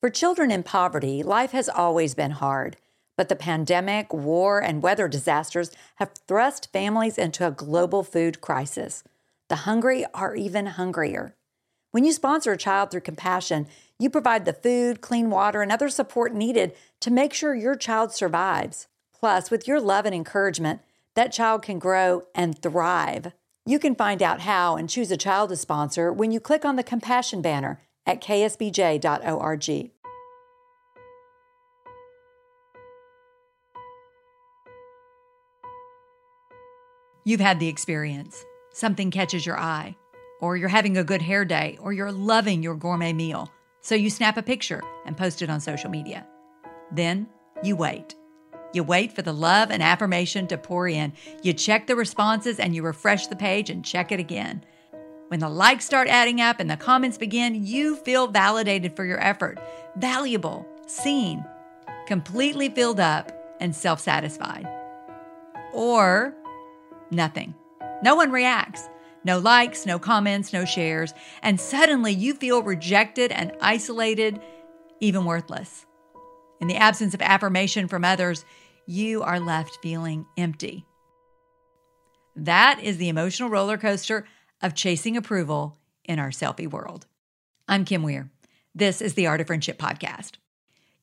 For children in poverty, life has always been hard, but the pandemic, war, and weather disasters have thrust families into a global food crisis. The hungry are even hungrier. When you sponsor a child through compassion, you provide the food, clean water, and other support needed to make sure your child survives. Plus, with your love and encouragement, that child can grow and thrive. You can find out how and choose a child to sponsor when you click on the compassion banner at ksbj.org. You've had the experience. Something catches your eye, or you're having a good hair day, or you're loving your gourmet meal. So you snap a picture and post it on social media. Then you wait. You wait for the love and affirmation to pour in. You check the responses and you refresh the page and check it again. When the likes start adding up and the comments begin, you feel validated for your effort, valuable, seen, completely filled up, and self satisfied. Or nothing. No one reacts. No likes, no comments, no shares. And suddenly you feel rejected and isolated, even worthless. In the absence of affirmation from others, you are left feeling empty. That is the emotional roller coaster of chasing approval in our selfie world. I'm Kim Wier. This is the Art of Friendship podcast.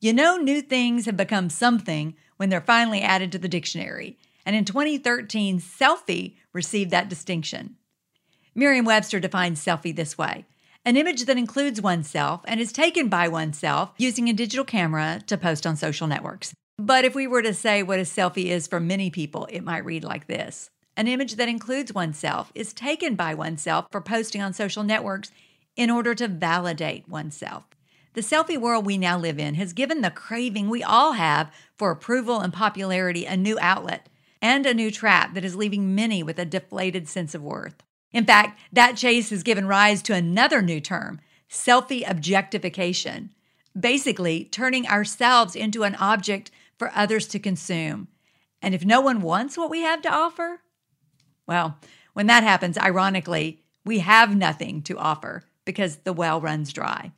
You know, new things have become something when they're finally added to the dictionary. And in 2013, selfie received that distinction. Merriam Webster defines selfie this way an image that includes oneself and is taken by oneself using a digital camera to post on social networks. But if we were to say what a selfie is for many people, it might read like this an image that includes oneself is taken by oneself for posting on social networks in order to validate oneself. The selfie world we now live in has given the craving we all have for approval and popularity a new outlet and a new trap that is leaving many with a deflated sense of worth. In fact, that chase has given rise to another new term selfie objectification, basically turning ourselves into an object for others to consume. And if no one wants what we have to offer, well, when that happens, ironically, we have nothing to offer because the well runs dry.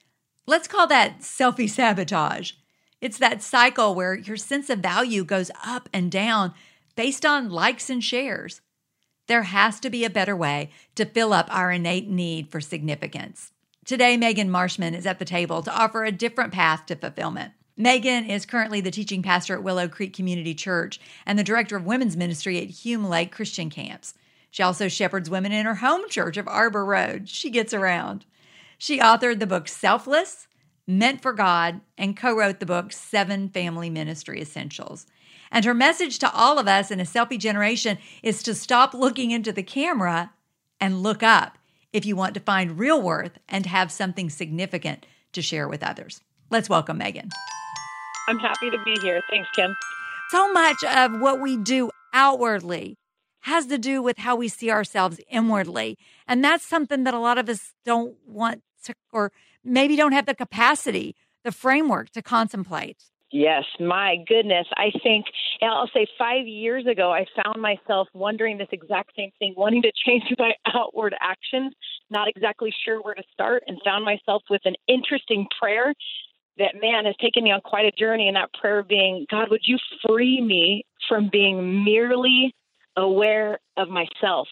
Let's call that selfie sabotage. It's that cycle where your sense of value goes up and down based on likes and shares. There has to be a better way to fill up our innate need for significance. Today, Megan Marshman is at the table to offer a different path to fulfillment. Megan is currently the teaching pastor at Willow Creek Community Church and the director of women's ministry at Hume Lake Christian Camps. She also shepherds women in her home church of Arbor Road. She gets around. She authored the book Selfless, Meant for God, and co wrote the book Seven Family Ministry Essentials. And her message to all of us in a selfie generation is to stop looking into the camera and look up if you want to find real worth and have something significant to share with others. Let's welcome Megan. I'm happy to be here. Thanks, Kim. So much of what we do outwardly has to do with how we see ourselves inwardly. And that's something that a lot of us don't want to, or maybe don't have the capacity, the framework to contemplate. Yes, my goodness. I think, I'll say five years ago, I found myself wondering this exact same thing, wanting to change my outward actions, not exactly sure where to start, and found myself with an interesting prayer that, man, has taken me on quite a journey. And that prayer being, God, would you free me from being merely aware of myself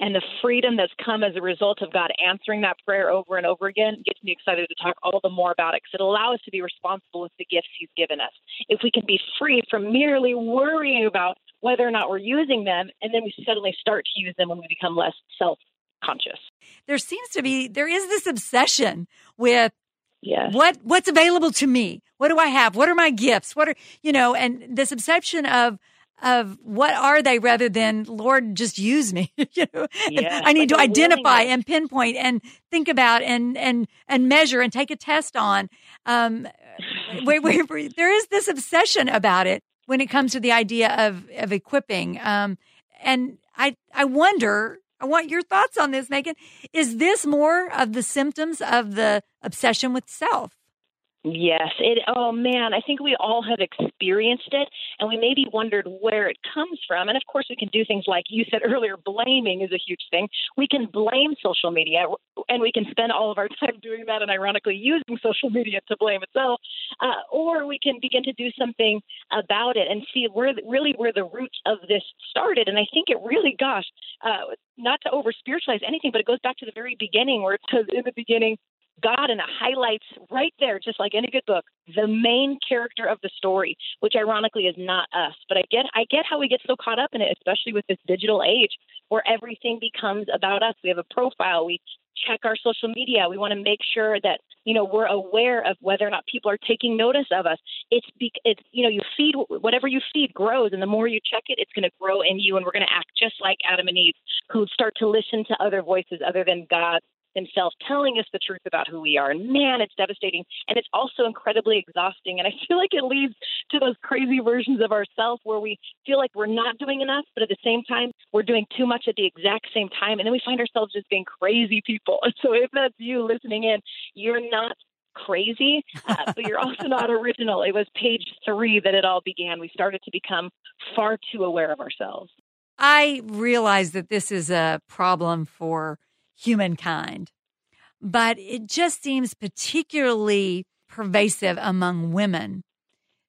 and the freedom that's come as a result of God answering that prayer over and over again gets me excited to talk all the more about it because it allows us to be responsible with the gifts He's given us. If we can be free from merely worrying about whether or not we're using them, and then we suddenly start to use them when we become less self conscious. There seems to be, there is this obsession with Yes. What what's available to me? What do I have? What are my gifts? What are you know? And this obsession of of what are they rather than Lord, just use me. you know, yes, I need to identify and pinpoint and think about and and and measure and take a test on. Um, wait, wait, wait, there is this obsession about it when it comes to the idea of of equipping. Um, and I I wonder. I want your thoughts on this, Megan. Is this more of the symptoms of the obsession with self? Yes, it. Oh man, I think we all have experienced it, and we maybe wondered where it comes from. And of course, we can do things like you said earlier. Blaming is a huge thing. We can blame social media, and we can spend all of our time doing that, and ironically using social media to blame itself. Uh, or we can begin to do something about it and see where really where the roots of this started. And I think it really, gosh, uh, not to over spiritualize anything, but it goes back to the very beginning where it says in the beginning God and it highlights right there, just like any good book, the main character of the story, which ironically is not us. But I get I get how we get so caught up in it, especially with this digital age where everything becomes about us. We have a profile, we check our social media. We want to make sure that you know we're aware of whether or not people are taking notice of us. It's be, it's you know you feed whatever you feed grows, and the more you check it, it's going to grow in you, and we're going to act just like Adam and Eve, who start to listen to other voices other than God themselves telling us the truth about who we are. And man, it's devastating. And it's also incredibly exhausting. And I feel like it leads to those crazy versions of ourselves where we feel like we're not doing enough, but at the same time, we're doing too much at the exact same time. And then we find ourselves just being crazy people. So if that's you listening in, you're not crazy, uh, but you're also not original. It was page three that it all began. We started to become far too aware of ourselves. I realize that this is a problem for humankind. But it just seems particularly pervasive among women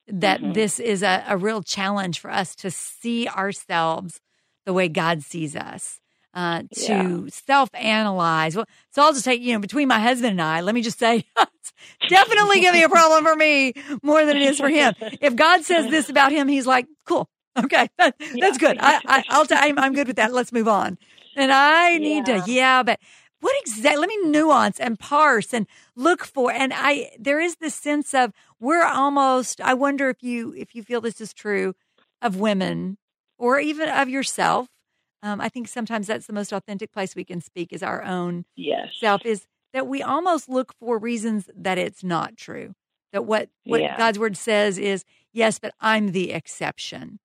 that mm-hmm. this is a, a, real challenge for us to see ourselves the way God sees us, uh, to yeah. self analyze. Well, so I'll just take, you know, between my husband and I, let me just say, definitely going to be a problem for me more than it is for him. If God says this about him, he's like, cool. Okay, that, yeah. that's good. I, I, I'll t- I'm, I'm good with that. Let's move on. And I need yeah. to, yeah, but what exactly, let me nuance and parse and look for. And I, there is this sense of we're almost, I wonder if you, if you feel this is true of women or even of yourself. Um, I think sometimes that's the most authentic place we can speak is our own yes. self is that we almost look for reasons that it's not true. That what, what yeah. God's word says is, yes, but I'm the exception.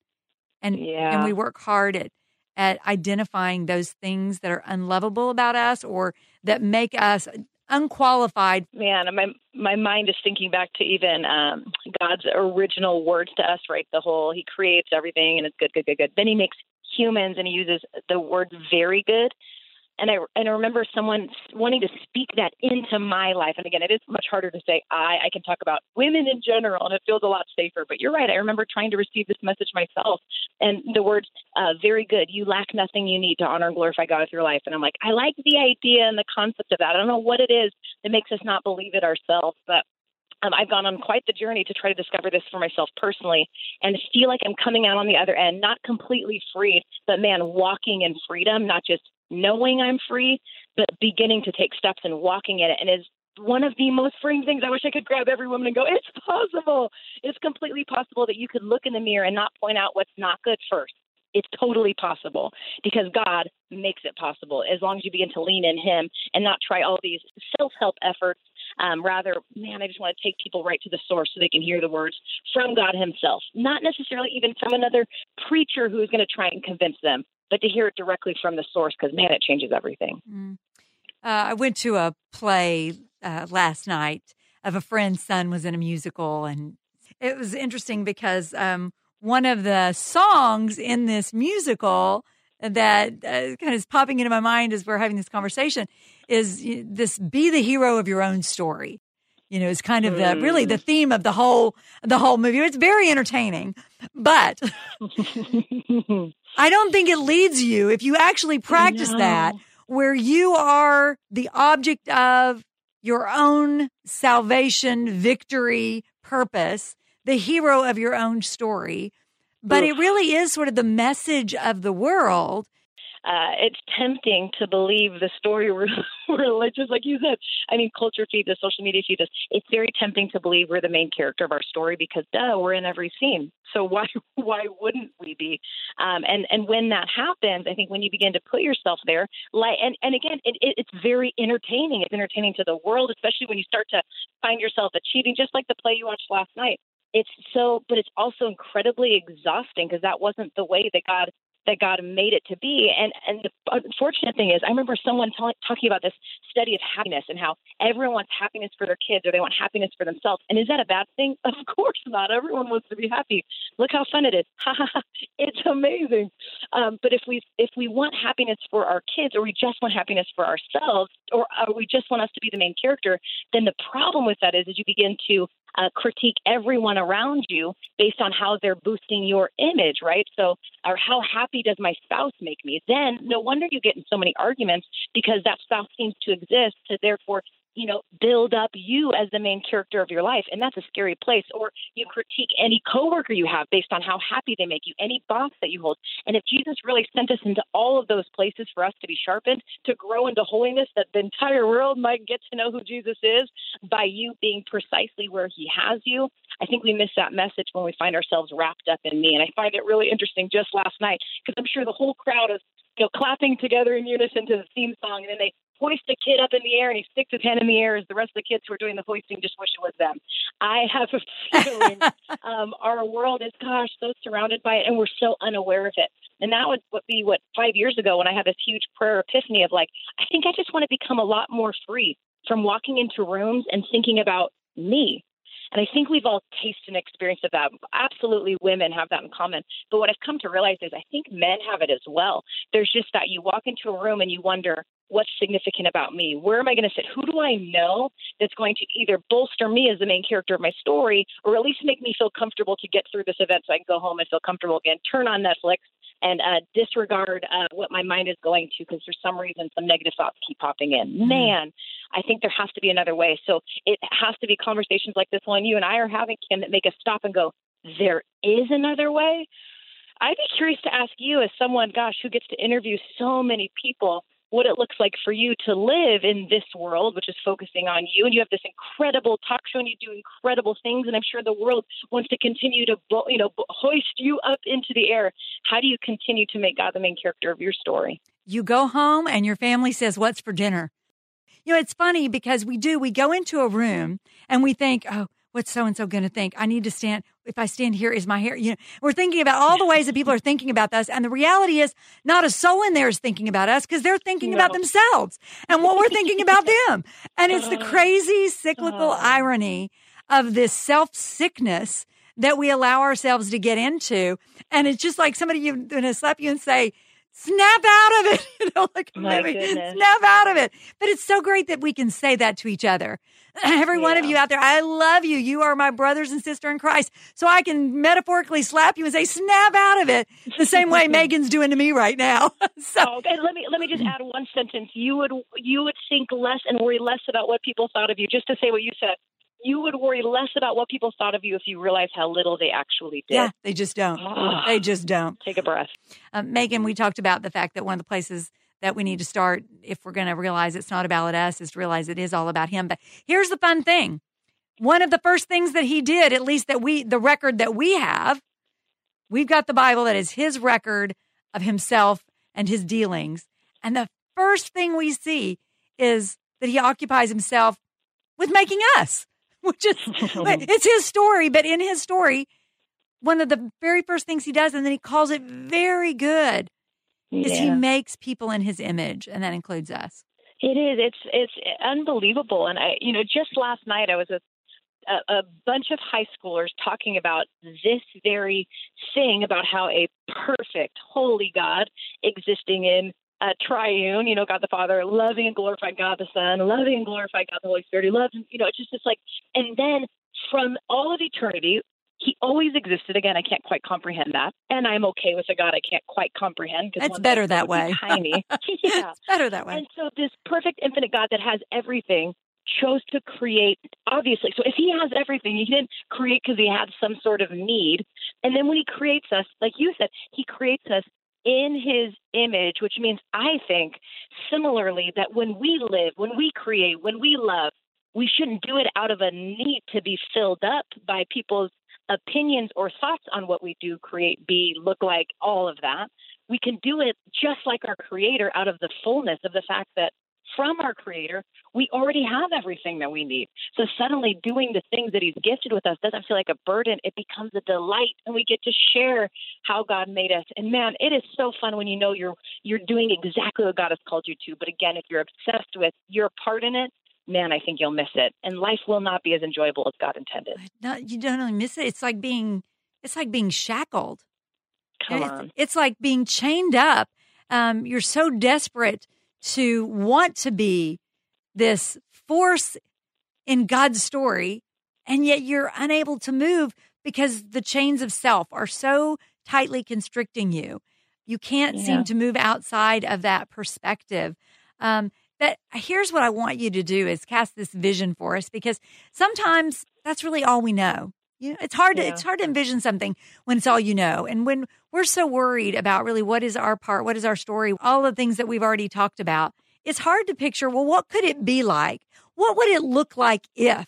And, yeah. and we work hard at at identifying those things that are unlovable about us or that make us unqualified. Man, my my mind is thinking back to even um, God's original words to us, right? The whole He creates everything and it's good, good, good, good. Then He makes humans and He uses the word very good and I and I remember someone wanting to speak that into my life. And again, it is much harder to say I. I can talk about women in general, and it feels a lot safer. But you're right. I remember trying to receive this message myself, and the words uh, "very good." You lack nothing you need to honor and glorify God with your life. And I'm like, I like the idea and the concept of that. I don't know what it is that makes us not believe it ourselves, but um, I've gone on quite the journey to try to discover this for myself personally and feel like I'm coming out on the other end, not completely freed, but man, walking in freedom, not just knowing I'm free, but beginning to take steps and walking in it. And is one of the most freeing things. I wish I could grab every woman and go, it's possible. It's completely possible that you could look in the mirror and not point out what's not good first. It's totally possible because God makes it possible as long as you begin to lean in Him and not try all these self help efforts. Um, rather, man, I just want to take people right to the source so they can hear the words from God Himself, not necessarily even from another preacher who's going to try and convince them, but to hear it directly from the source because man, it changes everything. Mm. Uh, I went to a play uh, last night of a friend's son was in a musical, and it was interesting because um, one of the songs in this musical that uh, kind of is popping into my mind as we're having this conversation is this "Be the hero of your own story." You know, it's kind of the really the mm. theme of the whole the whole movie. It's very entertaining, but I don't think it leads you if you actually practice that, where you are the object of your own salvation, victory, purpose, the hero of your own story. But Oof. it really is sort of the message of the world uh, it's tempting to believe the story We're religious, like you said. I mean, culture feeds us, social media feeds us. It's very tempting to believe we're the main character of our story because, duh, we're in every scene. So why why wouldn't we be? Um, and and when that happens, I think when you begin to put yourself there, like and and again, it, it, it's very entertaining. It's entertaining to the world, especially when you start to find yourself achieving, just like the play you watched last night it's so but it's also incredibly exhausting because that wasn't the way that god that God made it to be. And and the unfortunate thing is, I remember someone t- talking about this study of happiness and how everyone wants happiness for their kids or they want happiness for themselves. And is that a bad thing? Of course not. Everyone wants to be happy. Look how fun it is. it's amazing. Um, but if we if we want happiness for our kids, or we just want happiness for ourselves, or, or we just want us to be the main character, then the problem with that is, is you begin to uh, critique everyone around you based on how they're boosting your image, right? So, or how happy does my spouse make me? Then, no wonder you get in so many arguments because that spouse seems to exist to therefore you know, build up you as the main character of your life. And that's a scary place. Or you critique any coworker you have based on how happy they make you, any boss that you hold. And if Jesus really sent us into all of those places for us to be sharpened, to grow into holiness, that the entire world might get to know who Jesus is by you being precisely where he has you, I think we miss that message when we find ourselves wrapped up in me. And I find it really interesting just last night because I'm sure the whole crowd is you know, clapping together in unison to the theme song, and then they hoist a kid up in the air and he sticks his hand in the air as the rest of the kids who are doing the hoisting just wish it was them. I have a feeling um, our world is, gosh, so surrounded by it and we're so unaware of it. And that would be what five years ago when I had this huge prayer epiphany of like, I think I just want to become a lot more free from walking into rooms and thinking about me and I think we've all tasted and experienced of that. Absolutely, women have that in common. But what I've come to realize is I think men have it as well. There's just that you walk into a room and you wonder, what's significant about me? Where am I going to sit? Who do I know that's going to either bolster me as the main character of my story or at least make me feel comfortable to get through this event so I can go home and feel comfortable again? Turn on Netflix and uh, disregard uh, what my mind is going to because for some reason some negative thoughts keep popping in. Mm-hmm. Man, I think there has to be another way. So it has to be conversations like this one you and I are having, Kim, that make us stop and go, there is another way. I'd be curious to ask you, as someone, gosh, who gets to interview so many people, what it looks like for you to live in this world, which is focusing on you. And you have this incredible talk show and you do incredible things. And I'm sure the world wants to continue to, you know, hoist you up into the air. How do you continue to make God the main character of your story? You go home and your family says, What's for dinner? You know, it's funny because we do, we go into a room and we think, Oh, what's so and so going to think? I need to stand. If I stand here, is my hair? You know, we're thinking about all the ways that people are thinking about us, and the reality is, not a soul in there is thinking about us because they're thinking no. about themselves and what we're thinking about them. And it's the crazy cyclical uh. irony of this self sickness that we allow ourselves to get into, and it's just like somebody you going to slap you and say snap out of it. You know, like maybe snap out of it. But it's so great that we can say that to each other. Every yeah. one of you out there, I love you. You are my brothers and sister in Christ. So I can metaphorically slap you and say, snap out of it. The same way Megan's doing to me right now. so oh, okay, let me let me just add one sentence. You would you would think less and worry less about what people thought of you, just to say what you said you would worry less about what people thought of you if you realized how little they actually did. Yeah, they just don't. they just don't. Take a breath. Um, Megan, we talked about the fact that one of the places that we need to start if we're going to realize it's not about us is to realize it is all about him. But here's the fun thing. One of the first things that he did, at least that we, the record that we have, we've got the Bible that is his record of himself and his dealings. And the first thing we see is that he occupies himself with making us which is it's his story, but in his story, one of the very first things he does, and then he calls it very good, yeah. he makes people in his image, and that includes us. It is. It's it's unbelievable. And I, you know, just last night I was with a, a bunch of high schoolers talking about this very thing about how a perfect, holy God existing in a triune, you know, God the Father, loving and glorified God the Son, loving and glorified God the Holy Spirit. He loves, you know, it's just, just like, and then from all of eternity, he always existed. Again, I can't quite comprehend that, and I'm okay with a God I can't quite comprehend. It's better that way. Tiny, yeah, it's better that way. And so, this perfect, infinite God that has everything chose to create. Obviously, so if He has everything, He didn't create because He had some sort of need. And then when He creates us, like you said, He creates us in his image, which means I think similarly that when we live, when we create, when we love, we shouldn't do it out of a need to be filled up by people's opinions or thoughts on what we do, create, be, look like, all of that. We can do it just like our creator out of the fullness of the fact that from our creator, we already have everything that we need. So suddenly doing the things that he's gifted with us doesn't feel like a burden. It becomes a delight and we get to share how God made us. And man, it is so fun when you know you're you're doing exactly what God has called you to. But again, if you're obsessed with your part in it, man, I think you'll miss it. And life will not be as enjoyable as God intended. No, you don't only miss it. It's like being it's like being shackled. Come it's, on. It's like being chained up. Um, you're so desperate to want to be this force in God's story, and yet you're unable to move because the chains of self are so tightly constricting you. You can't Yeah. seem to move outside of that perspective. Um, that here's what I want you to do is cast this vision for us because sometimes that's really all we know. You know, it's hard to Yeah. it's hard to envision something when it's all you know. And when we're so worried about really what is our part, what is our story, all the things that we've already talked about, it's hard to picture, well, what could it be like? What would it look like if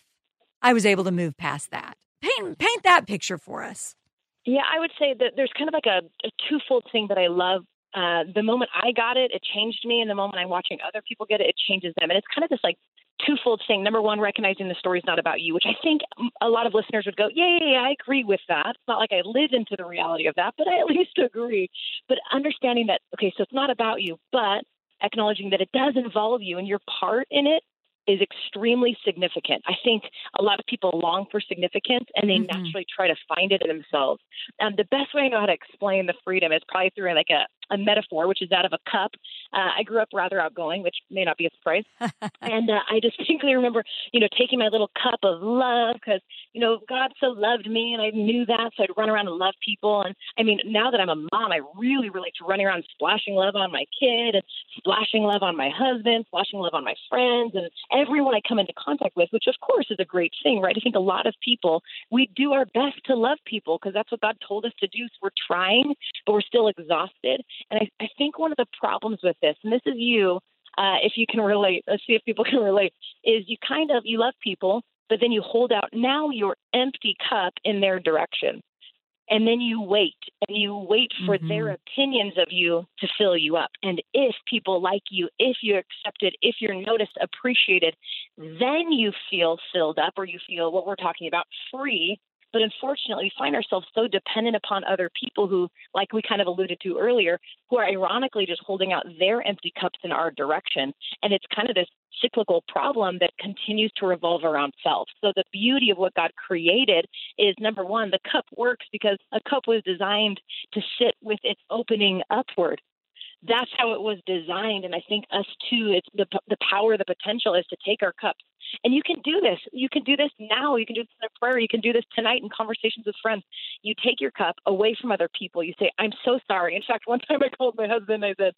I was able to move past that? Paint paint that picture for us. Yeah, I would say that there's kind of like a, a twofold thing that I love. Uh, the moment I got it, it changed me, and the moment I'm watching other people get it, it changes them. And it's kind of this like twofold thing. Number one, recognizing the story's not about you, which I think a lot of listeners would go, yeah, yeah, yeah, I agree with that. It's not like I live into the reality of that, but I at least agree. But understanding that, okay, so it's not about you, but acknowledging that it does involve you and your part in it is extremely significant. I think a lot of people long for significance and they Mhm. naturally try to find it in themselves. Um, the best way I know how to explain the freedom is probably through like a, a metaphor, which is that of a cup. Uh, I grew up rather outgoing, which may not be a surprise. and uh, I distinctly remember, you know, taking my little cup of love because, you know, God so loved me and I knew that. So I'd run around and love people. And I mean, now that I'm a mom, I really relate to running around splashing love on my kid and splashing love on my husband, splashing love on my friends and everyone I come into contact with, which of course is a great thing, right? I think a lot of people, we do our best to love people because that's what God told us to do. So we're trying, but we're still exhausted. And I, I think one of the problems with this, and this is you, uh, if you can relate, let's see if people can relate, is you kind of, you love people, but then you hold out now your empty cup in their direction. And then you wait and you wait for Mhm. their opinions of you to fill you up. And if people like you, if you're accepted, if you're noticed, appreciated, then you feel filled up or you feel what we're talking about free. But unfortunately, we find ourselves so dependent upon other people who, like we kind of alluded to earlier, who are ironically just holding out their empty cups in our direction. And it's kind of this cyclical problem that continues to revolve around self. So the beauty of what God created is number one, the cup works because a cup was designed to sit with its opening upward. That's how it was designed, and I think us too. It's the the power, the potential is to take our cups, and you can do this. You can do this now. You can do this in a prayer. You can do this tonight in conversations with friends. You take your cup away from other people. You say, "I'm so sorry." In fact, one time I called my husband. I said,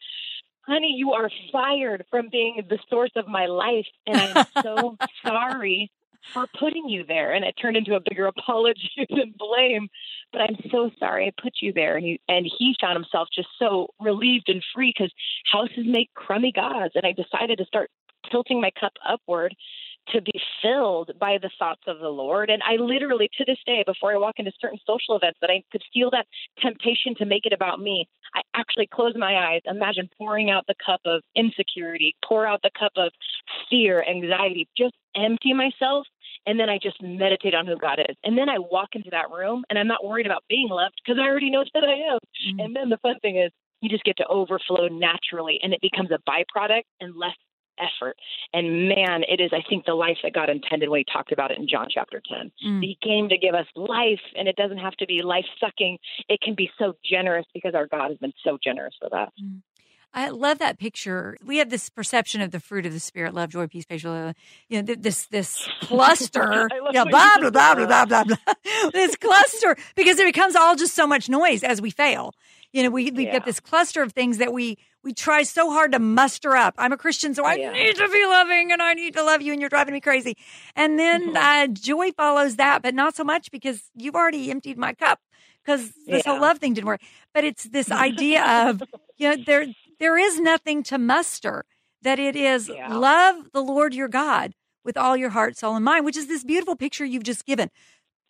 honey, you are fired from being the source of my life. And I'm so sorry for putting you there. And it turned into a bigger apology than blame. But I'm so sorry I put you there. And he, and he found himself just so relieved and free because houses make crummy gods. And I decided to start tilting my cup upward to be filled by the thoughts of the Lord. And I literally, to this day, before I walk into certain social events, that I could feel that temptation to make it about me. I actually close my eyes, imagine pouring out the cup of insecurity, pour out the cup of fear, anxiety, just empty myself. And then I just meditate on who God is. And then I walk into that room and I'm not worried about being loved because I already know that I am. Mm-hmm. And then the fun thing is, you just get to overflow naturally and it becomes a byproduct and less effort. And man, it is, I think, the life that God intended when He talked about it in John chapter 10. Mm. He came to give us life, and it doesn't have to be life sucking. It can be so generous because our God has been so generous with us. I love that picture. We have this perception of the fruit of the spirit: love, joy, peace, patience. blah, blah, blah. You know, th- this this cluster. You know, what blah blah blah blah blah blah blah. this cluster because it becomes all just so much noise as we fail. You know, we we Yeah. get this cluster of things that we we try so hard to muster up. I'm a Christian, so I Yeah. need to be loving and I need to love you, and you're driving me crazy. And then Mhm. uh, joy follows that, but not so much because you've already emptied my cup. Because this whole love thing didn't work. But it's this idea of you know there there is nothing to muster that it is Yeah. love the lord your god with all your heart soul and mind which is this beautiful picture you've just given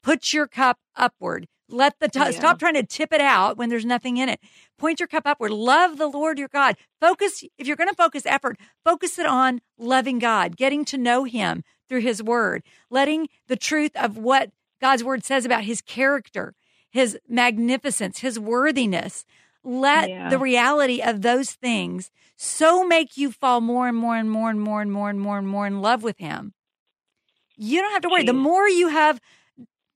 put your cup upward Let the t- yeah. stop trying to tip it out when there's nothing in it. Point your cup upward. Love the Lord your God. Focus if you're going to focus effort, focus it on loving God, getting to know him through his word, letting the truth of what God's word says about his character, his magnificence, his worthiness. Let yeah. the reality of those things so make you fall more and more and more and more and more and more and more in love with him. You don't have to worry. Jeez. The more you have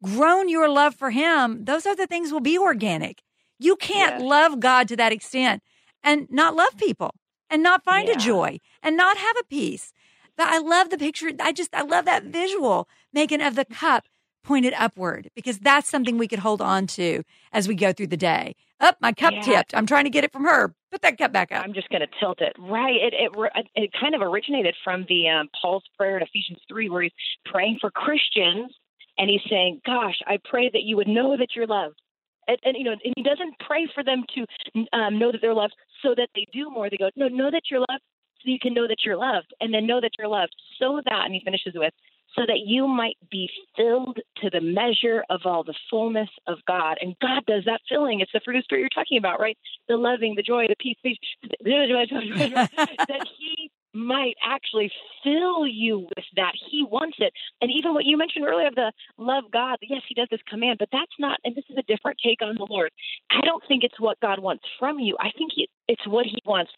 grown your love for him, those other things will be organic. You can't yes. love God to that extent and not love people and not find yeah. a joy and not have a peace. But I love the picture. I just, I love that visual, Megan, of the cup pointed upward because that's something we could hold on to as we go through the day. Up, oh, my cup yeah. tipped. I'm trying to get it from her. Put that cup back up. I'm just going to tilt it. Right. It, it, it kind of originated from the um, Paul's prayer in Ephesians 3 where he's praying for Christians and he's saying, "Gosh, I pray that you would know that you're loved." And, and you know, and he doesn't pray for them to um, know that they're loved so that they do more. They go, "No, know that you're loved, so you can know that you're loved, and then know that you're loved, so that." And he finishes with, "So that you might be filled to the measure of all the fullness of God." And God does that filling. It's the fruit of spirit you're talking about, right? The loving, the joy, the peace, peace that He might actually fill you with that. He wants it. And even what you mentioned earlier of the love God, yes, he does this command, but that's not, and this is a different take on the Lord. I don't think it's what God wants from you. I think it's what he wants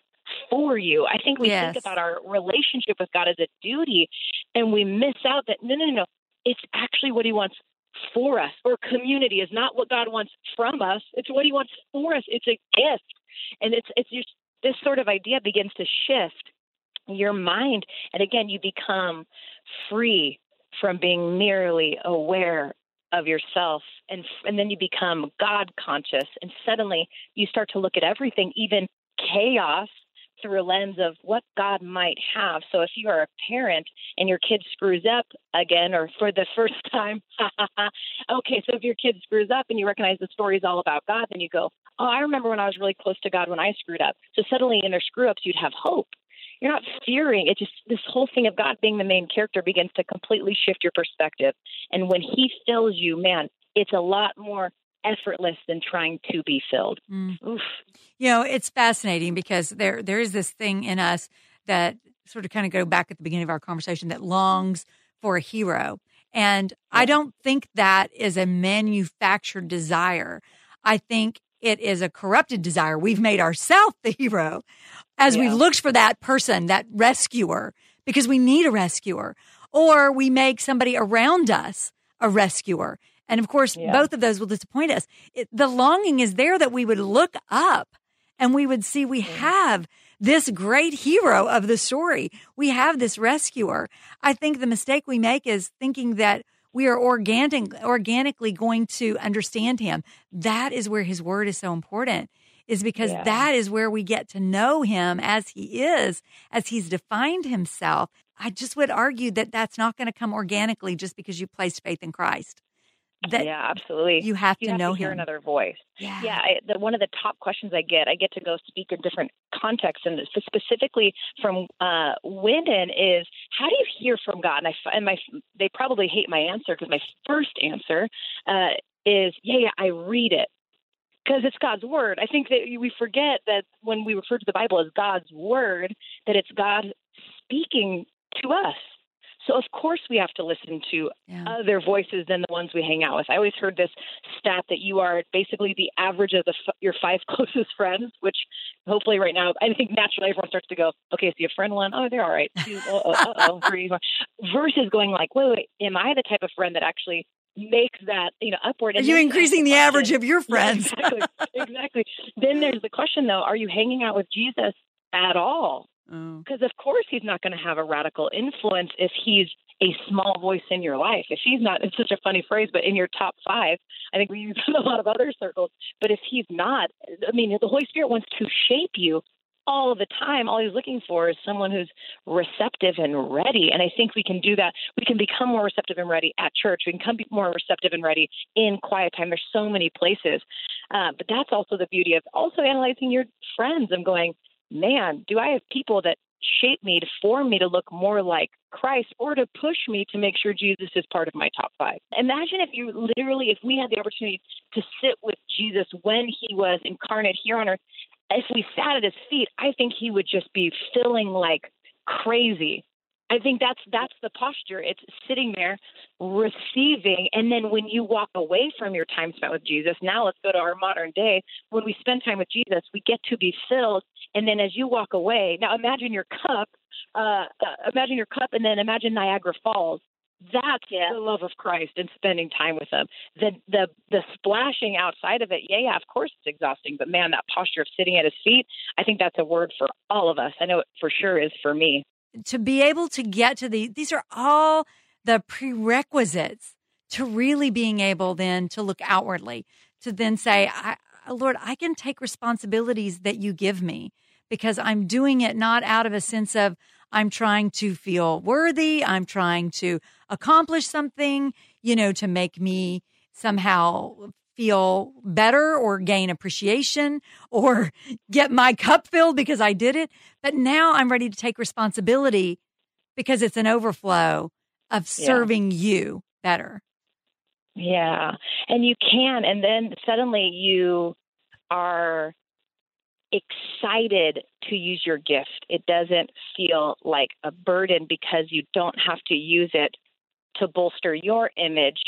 for you. I think we yes. think about our relationship with God as a duty and we miss out that no, no, no, no. It's actually what he wants for us. Or community is not what God wants from us. It's what he wants for us. It's a gift. And it's, it's just, this sort of idea begins to shift your mind. And again, you become free from being merely aware of yourself and and then you become god conscious and suddenly you start to look at everything even chaos through a lens of what God might have. So if you are a parent and your kid screws up again or for the first time, okay, so if your kid screws up and you recognize the story is all about God, then you go, oh, I remember when I was really close to God when I screwed up. So suddenly in their screw ups, you'd have hope you're not fearing. It just this whole thing of god being the main character begins to completely shift your perspective. And when he fills you man it's a lot more effortless than trying to be filled. Mm. you know it's fascinating because there there is this thing in us that sort of kind of go back at the beginning of our conversation that longs for a hero. And i don't think that is a manufactured desire. I think it is a corrupted desire. We've made ourselves the hero as yeah. we've looked for that person, that rescuer, because we need a rescuer. Or we make somebody around us a rescuer. And of course, yeah. both of those will disappoint us. It, the longing is there that we would look up and we would see we mm. have this great hero of the story. We have this rescuer. I think the mistake we make is thinking that we are organic, organically going to understand him. That is where his word is so important is because yeah. that is where we get to know him as he is, as he's defined himself. I just would argue that that's not going to come organically just because you placed faith in Christ. That yeah, absolutely. You have you to have know to hear him. another voice. Yeah, yeah. I, the, one of the top questions I get, I get to go speak in different contexts, and specifically from uh, women is, how do you hear from God? And I and my they probably hate my answer because my first answer uh, is, yeah, yeah, I read it because it's God's word. I think that we forget that when we refer to the Bible as God's word, that it's God speaking to us. So of course we have to listen to yeah. other voices than the ones we hang out with. I always heard this stat that you are basically the average of the, your five closest friends, which hopefully right now I think naturally everyone starts to go, okay, so you have friend one, oh they're all right, two, oh, oh, oh, three, versus going like, wait, wait, am I the type of friend that actually makes that you know upward. Are you increasing the, the average of your friends? Yeah, exactly. exactly. Then there's the question though: Are you hanging out with Jesus at all? Because oh. of course he's not going to have a radical influence if he's a small voice in your life. If he's not, it's such a funny phrase, but in your top five, I think we use in a lot of other circles. But if he's not, I mean, the Holy Spirit wants to shape you all the time. All he's looking for is someone who's receptive and ready. And I think we can do that. We can become more receptive and ready at church. We can become more receptive and ready in quiet time. There's so many places. Uh, but that's also the beauty of also analyzing your friends and going, man, do I have people that shape me, to form me to look more like Christ, or to push me to make sure Jesus is part of my top five. Imagine if you literally, if we had the opportunity to sit with Jesus when he was incarnate here on earth, if we sat at his feet, I think he would just be filling like crazy. I think that's that's the posture. It's sitting there receiving and then when you walk away from your time spent with Jesus, now let's go to our modern day. When we spend time with Jesus, we get to be filled and then as you walk away, now imagine your cup, uh, uh imagine your cup and then imagine Niagara Falls. That's yeah. the love of Christ and spending time with Him. The the the splashing outside of it, yeah, yeah, of course it's exhausting, but man, that posture of sitting at His feet, I think that's a word for all of us. I know it for sure is for me to be able to get to the, these are all the prerequisites to really being able then to look outwardly, to then say, I, Lord, I can take responsibilities that you give me because I'm doing it not out of a sense of I'm trying to feel worthy, I'm trying to accomplish something, you know, to make me somehow feel better or gain appreciation or get my cup filled because I did it. But now I'm ready to take responsibility because it's an overflow of serving yeah. you better. Yeah. And you can. And then suddenly you are excited to use your gift. It doesn't feel like a burden because you don't have to use it to bolster your image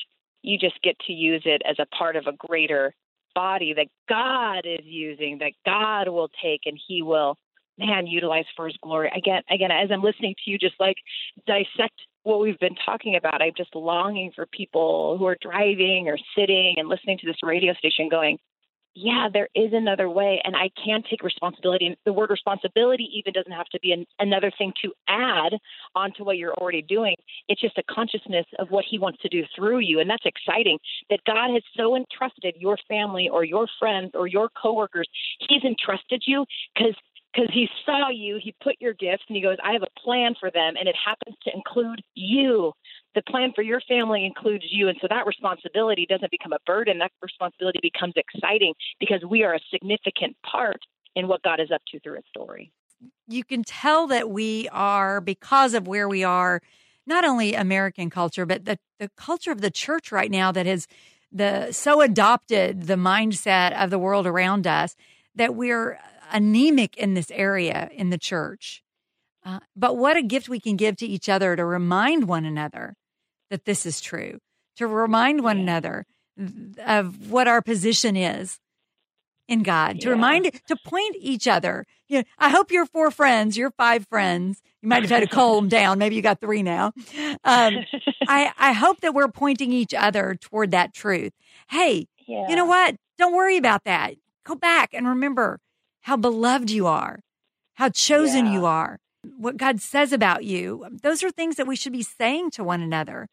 you just get to use it as a part of a greater body that God is using, that God will take and He will, man, utilize for His glory. Again, again, as I'm listening to you, just like dissect what we've been talking about, I'm just longing for people who are driving or sitting and listening to this radio station, going, yeah, there is another way, and I can take responsibility. And the word responsibility even doesn't have to be an, another thing to add onto what you're already doing. It's just a consciousness of what He wants to do through you, and that's exciting. That God has so entrusted your family or your friends or your coworkers. He's entrusted you because because he saw you, he put your gifts, and he goes, I have a plan for them, and it happens to include you. The plan for your family includes you. And so that responsibility doesn't become a burden. That responsibility becomes exciting because we are a significant part in what God is up to through his story. You can tell that we are, because of where we are, not only American culture, but the, the culture of the church right now that has the so adopted the mindset of the world around us that we're anemic in this area in the church. Uh, but what a gift we can give to each other to remind one another that this is true, to remind one another of what our position is in God, to remind, to point each other. You know, I hope your four friends, your five friends, you might have had to call them down. Maybe you got three now. Um, I, I hope that we're pointing each other toward that truth. Hey, yeah. you know what? Don't worry about that. Go back and remember how beloved you are, how chosen yeah. you are, what God says about you. Those are things that we should be saying to one another.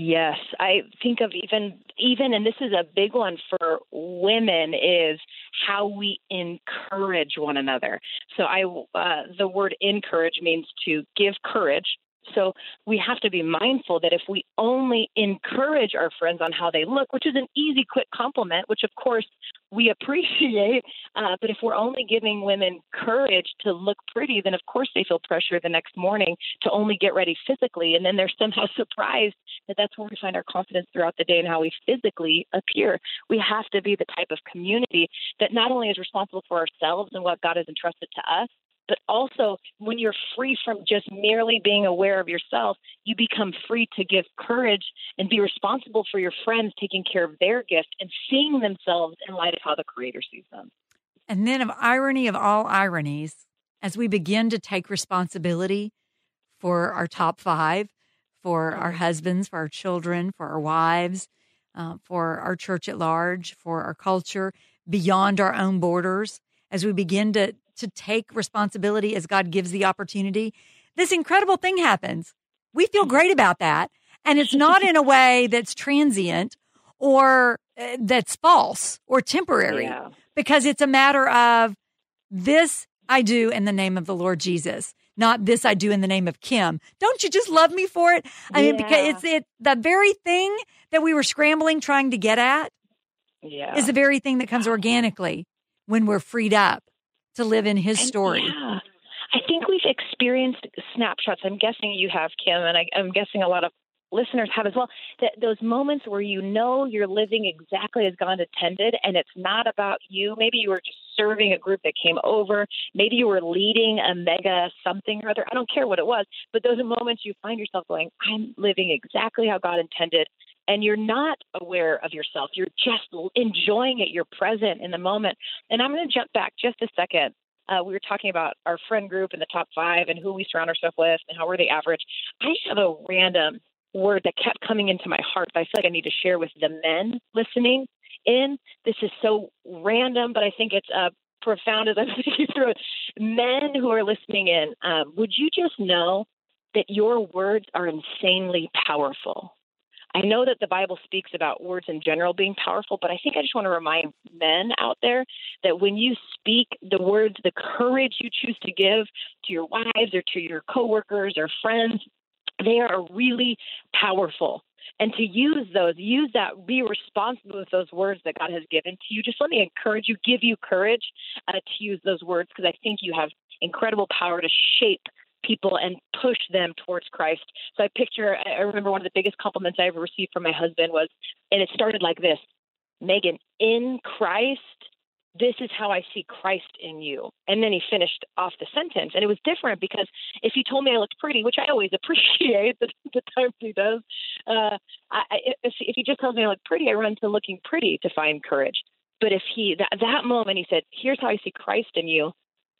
Yes, I think of even even and this is a big one for women is how we encourage one another. So I uh, the word encourage means to give courage so we have to be mindful that if we only encourage our friends on how they look, which is an easy, quick compliment, which of course we appreciate, uh, but if we're only giving women courage to look pretty, then of course they feel pressure the next morning to only get ready physically. And then they're somehow surprised that that's where we find our confidence throughout the day and how we physically appear. We have to be the type of community that not only is responsible for ourselves and what God has entrusted to us, but also when you're free from just merely being aware of yourself, you become free to give courage and be responsible for your friends taking care of their gift and seeing themselves in light of how the Creator sees them. And then, of irony of all ironies, as we begin to take responsibility for our top five, for our husbands, for our children, for our wives, uh, for our church at large, for our culture, beyond our own borders, as we begin to to take responsibility as God gives the opportunity, this incredible thing happens. We feel mm-hmm. great about that. And it's not in a way that's transient or uh, that's false or temporary yeah. because it's a matter of this I do in the name of the Lord Jesus, not this I do in the name of Kim. Don't you just love me for it? I yeah. mean, because it's it the very thing that we were scrambling trying to get at yeah. is the very thing that comes organically when we're freed up to live in his story. Yeah. I think we've experienced snapshots. I'm guessing you have, Kim, and I, I'm guessing a lot of listeners have as well that those moments where you know you're living exactly as God intended and it's not about you. Maybe you were just serving a group that came over. Maybe you were leading a mega something or other. I don't care what it was, but those are moments you find yourself going, I'm living exactly how God intended. And you're not aware of yourself. You're just enjoying it. You're present in the moment. And I'm going to jump back just a second uh, we were talking about our friend group and the top five and who we surround ourselves with and how we're the average. I have a random word that kept coming into my heart that I feel like I need to share with the men listening in. This is so random, but I think it's uh, profound as I'm thinking through it. Men who are listening in, um, would you just know that your words are insanely powerful? I know that the Bible speaks about words in general being powerful, but I think I just want to remind men out there that when you speak the words, the courage you choose to give to your wives or to your coworkers or friends, they are really powerful. And to use those, use that, be responsible with those words that God has given to you. Just let me encourage you, give you courage uh, to use those words because I think you have incredible power to shape people and push them towards Christ. So I picture, I remember one of the biggest compliments I ever received from my husband was, and it started like this Megan, in Christ, this is how I see Christ in you. And then he finished off the sentence. And it was different because if he told me I looked pretty, which I always appreciate the, the times he does, uh, I, if, if he just tells me I look pretty, I run to looking pretty to find courage. But if he, that, that moment, he said, Here's how I see Christ in you.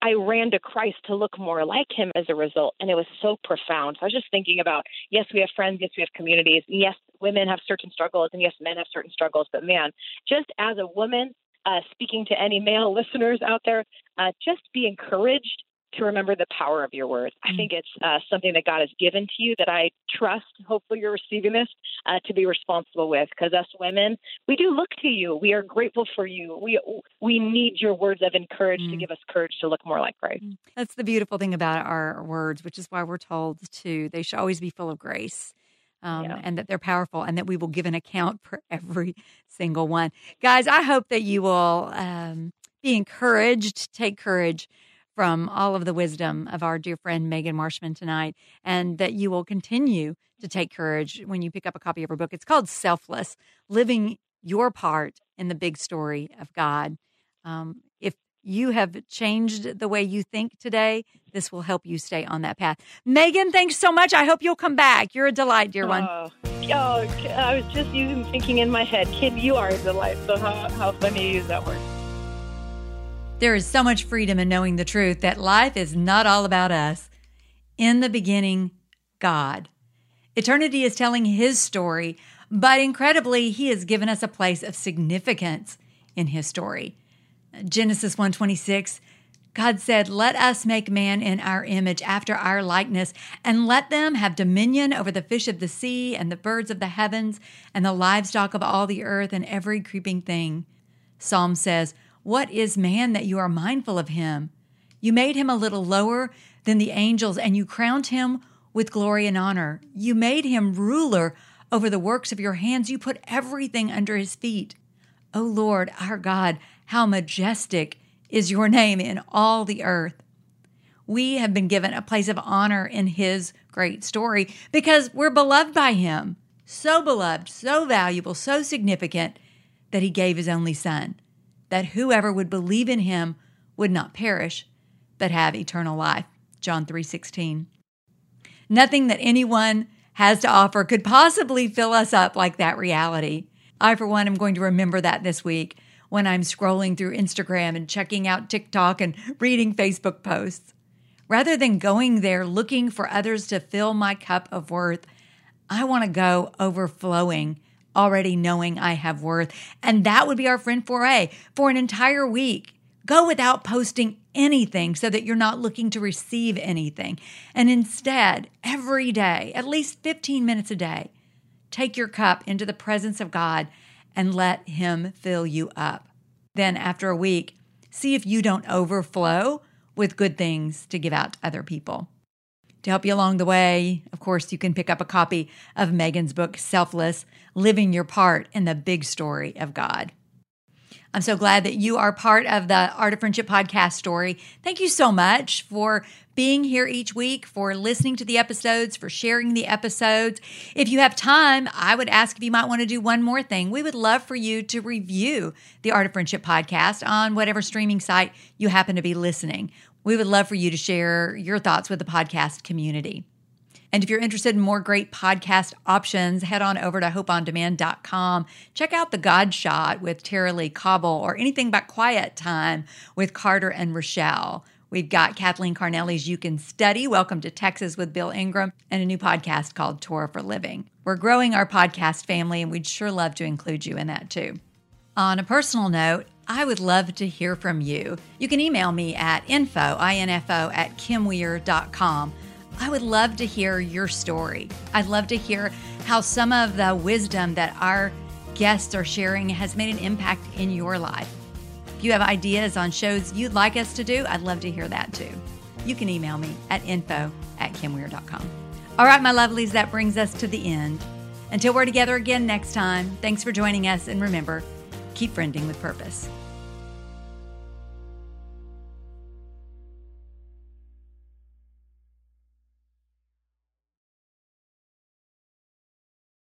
I ran to Christ to look more like him as a result. And it was so profound. So I was just thinking about yes, we have friends, yes, we have communities, yes, women have certain struggles, and yes, men have certain struggles. But man, just as a woman, uh, speaking to any male listeners out there, uh, just be encouraged to remember the power of your words. I mm. think it's uh, something that God has given to you that I trust. Hopefully, you're receiving this uh, to be responsible with. Because us women, we do look to you. We are grateful for you. We we need your words of encouragement mm. to give us courage to look more like Christ. Mm. That's the beautiful thing about our words, which is why we're told to they should always be full of grace. Um, yeah. and that they're powerful and that we will give an account for every single one. Guys, I hope that you will um, be encouraged, take courage from all of the wisdom of our dear friend Megan Marshman tonight, and that you will continue to take courage when you pick up a copy of her book. It's called Selfless Living Your Part in the Big Story of God. Um, if you have changed the way you think today, this will help you stay on that path. Megan, thanks so much. I hope you'll come back. You're a delight, dear one. Oh, oh I was just even thinking in my head, kid, you are a delight. So how, how funny use that word. There is so much freedom in knowing the truth that life is not all about us. In the beginning, God. Eternity is telling his story, but incredibly, he has given us a place of significance in his story. Genesis 1:26 God said, "Let us make man in our image after our likeness, and let them have dominion over the fish of the sea and the birds of the heavens and the livestock of all the earth and every creeping thing." Psalm says, what is man that you are mindful of him? You made him a little lower than the angels, and you crowned him with glory and honor. You made him ruler over the works of your hands. You put everything under his feet. O Lord, our God, how majestic is your name in all the earth. We have been given a place of honor in his great story because we're beloved by him. So beloved, so valuable, so significant that he gave his only son that whoever would believe in him would not perish, but have eternal life. John 3:16. Nothing that anyone has to offer could possibly fill us up like that reality. I for one am going to remember that this week when I'm scrolling through Instagram and checking out TikTok and reading Facebook posts. Rather than going there looking for others to fill my cup of worth, I want to go overflowing already knowing I have worth. And that would be our friend foray for an entire week. Go without posting anything so that you're not looking to receive anything. And instead, every day, at least 15 minutes a day, take your cup into the presence of God and let Him fill you up. Then, after a week, see if you don't overflow with good things to give out to other people. To help you along the way, of course, you can pick up a copy of Megan's book, Selfless Living Your Part in the Big Story of God. I'm so glad that you are part of the Art of Friendship podcast story. Thank you so much for being here each week, for listening to the episodes, for sharing the episodes. If you have time, I would ask if you might want to do one more thing. We would love for you to review the Art of Friendship podcast on whatever streaming site you happen to be listening. We would love for you to share your thoughts with the podcast community. And if you're interested in more great podcast options, head on over to hopeondemand.com. Check out The God Shot with Tara-Leigh Cobble or anything but Quiet Time with Carter and Rochelle. We've got Kathleen Carnelli's You Can Study, Welcome to Texas with Bill Ingram, and a new podcast called Torah for Living. We're growing our podcast family, and we'd sure love to include you in that too. On a personal note, I would love to hear from you. You can email me at info, info at kimweir.com. I would love to hear your story. I'd love to hear how some of the wisdom that our guests are sharing has made an impact in your life. If you have ideas on shows you'd like us to do, I'd love to hear that too. You can email me at info at kimweir.com. All right, my lovelies, that brings us to the end. Until we're together again next time, thanks for joining us, and remember, keep friending with purpose.